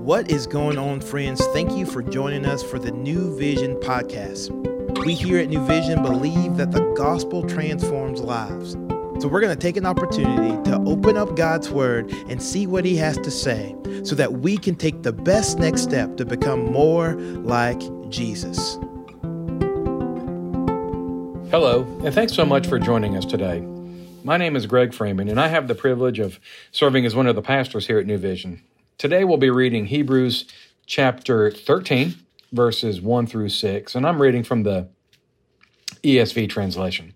What is going on, friends? Thank you for joining us for the New Vision podcast. We here at New Vision believe that the gospel transforms lives. So we're going to take an opportunity to open up God's word and see what he has to say so that we can take the best next step to become more like Jesus. Hello, and thanks so much for joining us today. My name is Greg Freeman, and I have the privilege of serving as one of the pastors here at New Vision. Today we'll be reading Hebrews chapter 13, verses 1 through 6, and I'm reading from the ESV translation.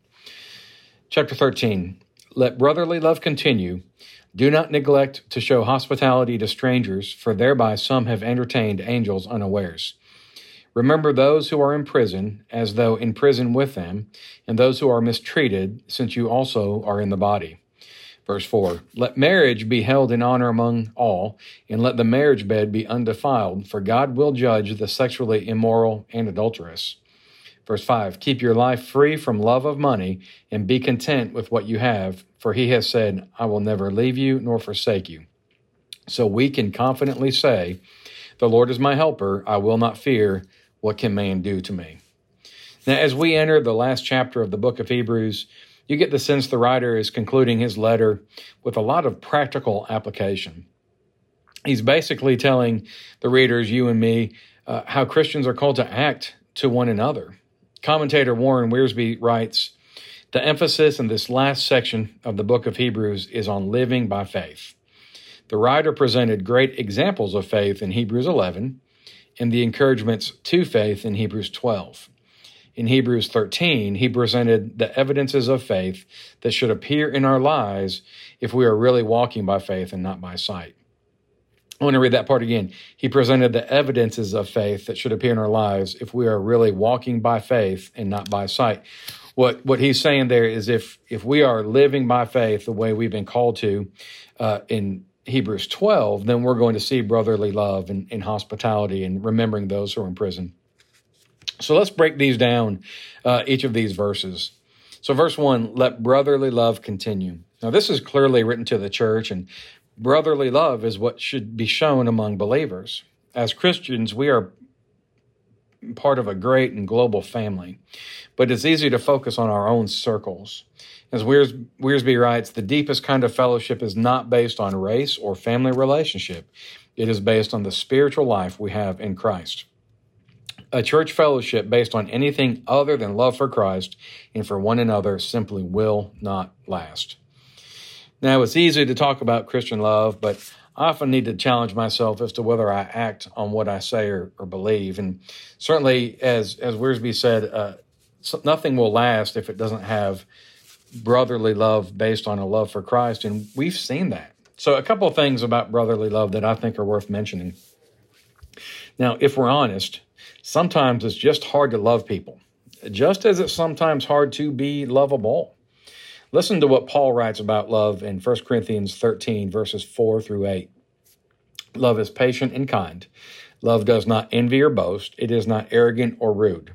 Chapter 13 Let brotherly love continue. Do not neglect to show hospitality to strangers, for thereby some have entertained angels unawares. Remember those who are in prison, as though in prison with them, and those who are mistreated, since you also are in the body. Verse 4 Let marriage be held in honor among all, and let the marriage bed be undefiled, for God will judge the sexually immoral and adulterous. Verse 5 Keep your life free from love of money, and be content with what you have, for he has said, I will never leave you nor forsake you. So we can confidently say, The Lord is my helper, I will not fear. What can man do to me? Now, as we enter the last chapter of the book of Hebrews, you get the sense the writer is concluding his letter with a lot of practical application. He's basically telling the readers, you and me, uh, how Christians are called to act to one another. Commentator Warren Wiersbe writes The emphasis in this last section of the book of Hebrews is on living by faith. The writer presented great examples of faith in Hebrews 11 and the encouragements to faith in Hebrews 12 in Hebrews 13, he presented the evidences of faith that should appear in our lives if we are really walking by faith and not by sight. I want to read that part again. He presented the evidences of faith that should appear in our lives if we are really walking by faith and not by sight. What what he's saying there is if if we are living by faith the way we've been called to uh, in Hebrews 12, then we're going to see brotherly love and, and hospitality and remembering those who are in prison. So let's break these down, uh, each of these verses. So, verse one, let brotherly love continue. Now, this is clearly written to the church, and brotherly love is what should be shown among believers. As Christians, we are part of a great and global family, but it's easy to focus on our own circles. As Wiersbe writes, the deepest kind of fellowship is not based on race or family relationship, it is based on the spiritual life we have in Christ. A church fellowship based on anything other than love for Christ and for one another simply will not last. Now, it's easy to talk about Christian love, but I often need to challenge myself as to whether I act on what I say or, or believe. And certainly, as as Wiersbe said, uh, nothing will last if it doesn't have brotherly love based on a love for Christ, and we've seen that. So, a couple of things about brotherly love that I think are worth mentioning. Now, if we're honest, Sometimes it's just hard to love people, just as it's sometimes hard to be lovable. Listen to what Paul writes about love in 1 Corinthians 13, verses 4 through 8. Love is patient and kind. Love does not envy or boast. It is not arrogant or rude.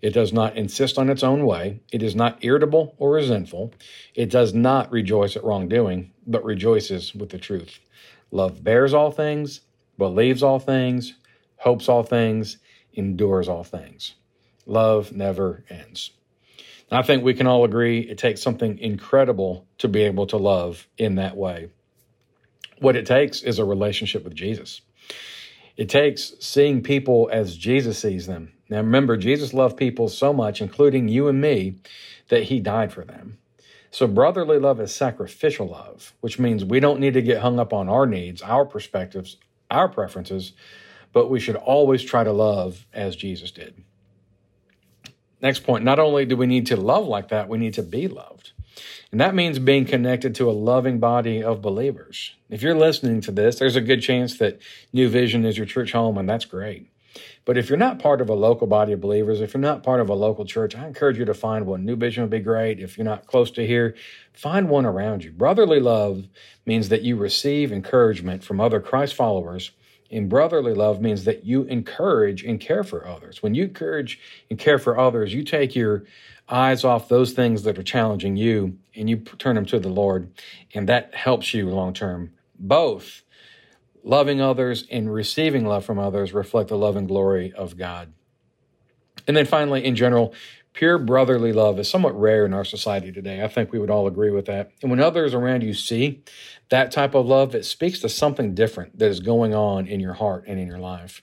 It does not insist on its own way. It is not irritable or resentful. It does not rejoice at wrongdoing, but rejoices with the truth. Love bears all things, believes all things, hopes all things, endures all things. Love never ends. And I think we can all agree it takes something incredible to be able to love in that way. What it takes is a relationship with Jesus. It takes seeing people as Jesus sees them. Now, remember, Jesus loved people so much, including you and me, that he died for them. So, brotherly love is sacrificial love, which means we don't need to get hung up on our needs, our perspectives, our preferences, but we should always try to love as Jesus did. Next point not only do we need to love like that, we need to be loved. And that means being connected to a loving body of believers. If you're listening to this, there's a good chance that New Vision is your church home, and that's great. But if you're not part of a local body of believers, if you're not part of a local church, I encourage you to find one. New Vision would be great. If you're not close to here, find one around you. Brotherly love means that you receive encouragement from other Christ followers and brotherly love means that you encourage and care for others. When you encourage and care for others, you take your eyes off those things that are challenging you and you turn them to the Lord, and that helps you long term. Both loving others and receiving love from others reflect the love and glory of God. And then finally, in general, pure brotherly love is somewhat rare in our society today. I think we would all agree with that. And when others around you see that type of love, it speaks to something different that is going on in your heart and in your life.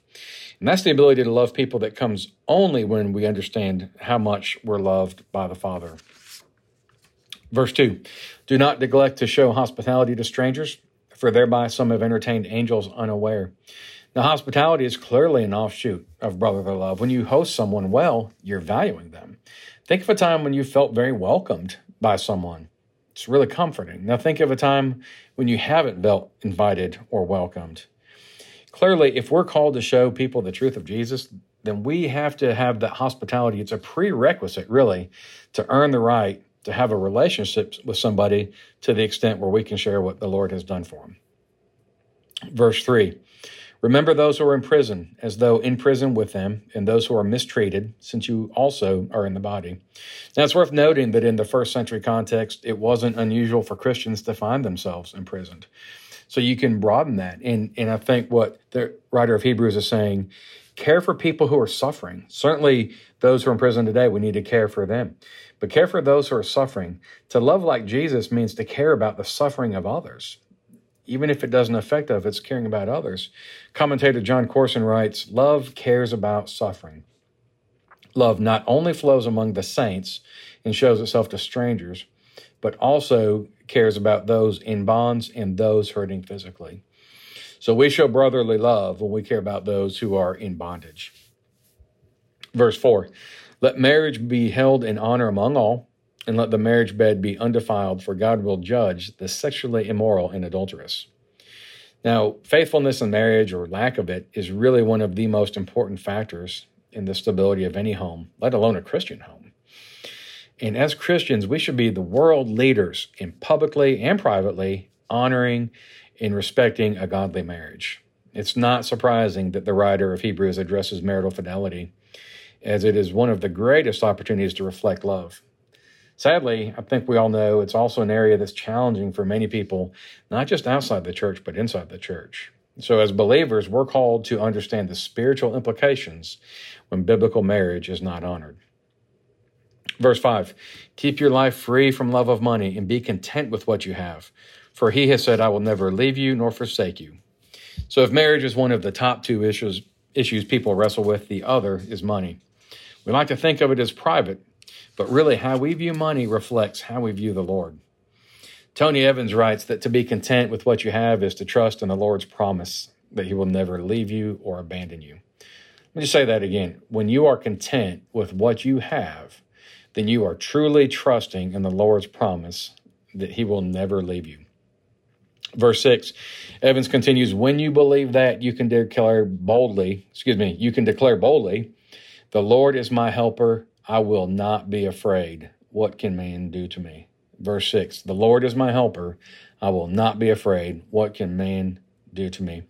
And that's the ability to love people that comes only when we understand how much we're loved by the Father. Verse 2 Do not neglect to show hospitality to strangers, for thereby some have entertained angels unaware. Now, hospitality is clearly an offshoot of brotherly love. When you host someone well, you're valuing them. Think of a time when you felt very welcomed by someone. It's really comforting. Now, think of a time when you haven't felt invited or welcomed. Clearly, if we're called to show people the truth of Jesus, then we have to have that hospitality. It's a prerequisite, really, to earn the right to have a relationship with somebody to the extent where we can share what the Lord has done for them. Verse 3 Remember those who are in prison, as though in prison with them, and those who are mistreated, since you also are in the body. Now, it's worth noting that in the first century context, it wasn't unusual for Christians to find themselves imprisoned. So you can broaden that. And, and I think what the writer of Hebrews is saying care for people who are suffering. Certainly, those who are in prison today, we need to care for them. But care for those who are suffering. To love like Jesus means to care about the suffering of others even if it doesn't affect us, it's caring about others. Commentator Jon Courson writes Love cares about suffering. Love not only flows among the saints and shows itself to strangers, but also cares about those in bonds and those hurting physically. So we show brotherly love when we care about those who are in bondage. Verse 4 Let marriage be held in honor among all and let the marriage bed be undefiled, for God will judge the sexually immoral and adulterous. Now, faithfulness in marriage or lack of it is really one of the most important factors in the stability of any home, let alone a Christian home. And as Christians, we should be the world leaders in publicly and privately honoring and respecting a godly marriage. It's not surprising that the writer of Hebrews addresses marital fidelity, as it is one of the greatest opportunities to reflect love. Sadly, I think we all know it's also an area that's challenging for many people, not just outside the church, but inside the church. So, as believers, we're called to understand the spiritual implications when biblical marriage is not honored. Verse 5 Keep your life free from love of money and be content with what you have, for he has said, I will never leave you nor forsake you. So, if marriage is one of the top two issues, issues people wrestle with, the other is money. We like to think of it as private, but really, how we view money reflects how we view the Lord. Tony Evans writes that to be content with what you have is to trust in the Lord's promise that He will never leave you or abandon you. Let me just say that again. When you are content with what you have, then you are truly trusting in the Lord's promise that He will never leave you. Verse 6, Evans continues, When you believe that, you can declare boldly, excuse me, you can declare boldly, The Lord is my helper. I will not be afraid. What can man do to me? Verse 6 The Lord is my helper. I will not be afraid. What can man do to me?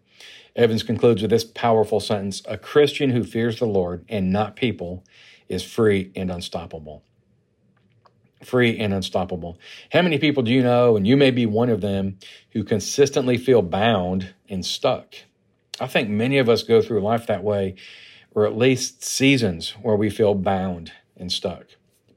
Evans concludes with this powerful sentence A Christian who fears the Lord and not people is free and unstoppable. Free and unstoppable. How many people do you know, and you may be one of them, who consistently feel bound and stuck? I think many of us go through life that way, or at least seasons where we feel bound and stuck.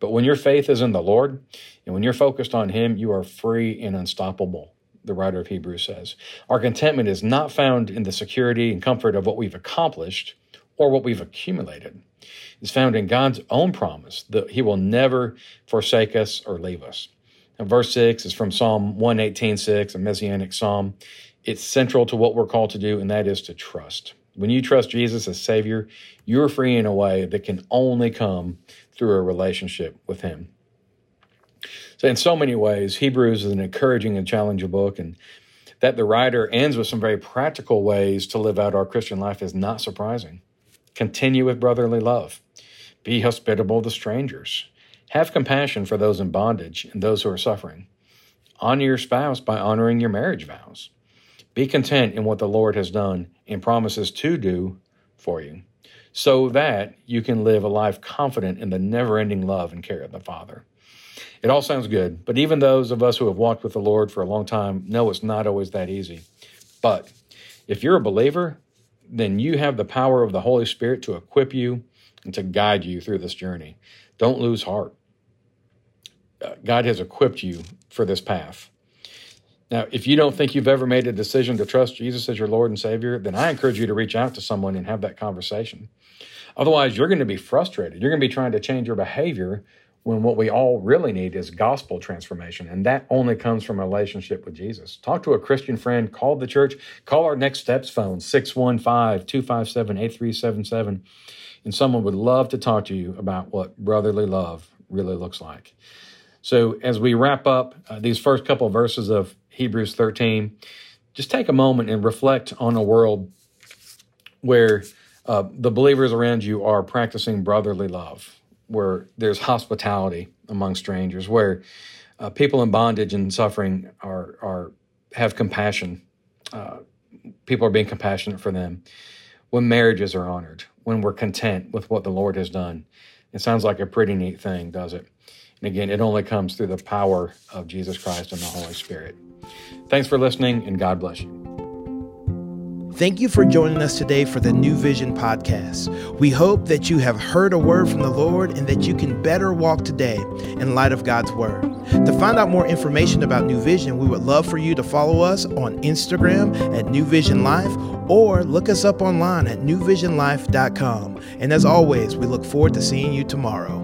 But when your faith is in the Lord and when you're focused on Him, you are free and unstoppable, the writer of Hebrews says. Our contentment is not found in the security and comfort of what we've accomplished or what we've accumulated. It's found in God's own promise that He will never forsake us or leave us. Now, verse 6 is from Psalm 118.6, a messianic psalm. It's central to what we're called to do, and that is to trust. When you trust Jesus as Savior, you're free in a way that can only come through a relationship with Him. So, in so many ways, Hebrews is an encouraging and challenging book, and that the writer ends with some very practical ways to live out our Christian life is not surprising. Continue with brotherly love, be hospitable to strangers, have compassion for those in bondage and those who are suffering. Honor your spouse by honoring your marriage vows. Be content in what the Lord has done and promises to do for you so that you can live a life confident in the never ending love and care of the Father. It all sounds good, but even those of us who have walked with the Lord for a long time know it's not always that easy. But If you're a believer, then you have the power of the Holy Spirit to equip you and to guide you through this journey. Don't lose heart. Uh, God has equipped you for this path. Now, if you don't think you've ever made a decision to trust Jesus as your Lord and Savior, then I encourage you to reach out to someone and have that conversation. Otherwise, you're going to be frustrated. You're going to be trying to change your behavior when what we all really need is gospel transformation. And that only comes from a relationship with Jesus. Talk to a Christian friend, call the church, call our Next Steps phone, 615 257 8377. And someone would love to talk to you about what brotherly love really looks like. So, as we wrap up uh, these first couple of verses of Hebrews 13, just take a moment and reflect on a world where uh, the believers around you are practicing brotherly love, where there's hospitality among strangers, where uh, people in bondage and suffering are are have compassion. Uh, people are being compassionate for them. When marriages are honored, when we're content with what the Lord has done, it sounds like a pretty neat thing, does it? And again, it only comes through the power of Jesus Christ and the Holy Spirit. Thanks for listening, and God bless you. Thank you for joining us today for the New Vision podcast. We hope that you have heard a word from the Lord and that you can better walk today in light of God's word. To find out more information about New Vision, we would love for you to follow us on Instagram at New Vision Life or look us up online at newvisionlife.com. And as always, we look forward to seeing you tomorrow.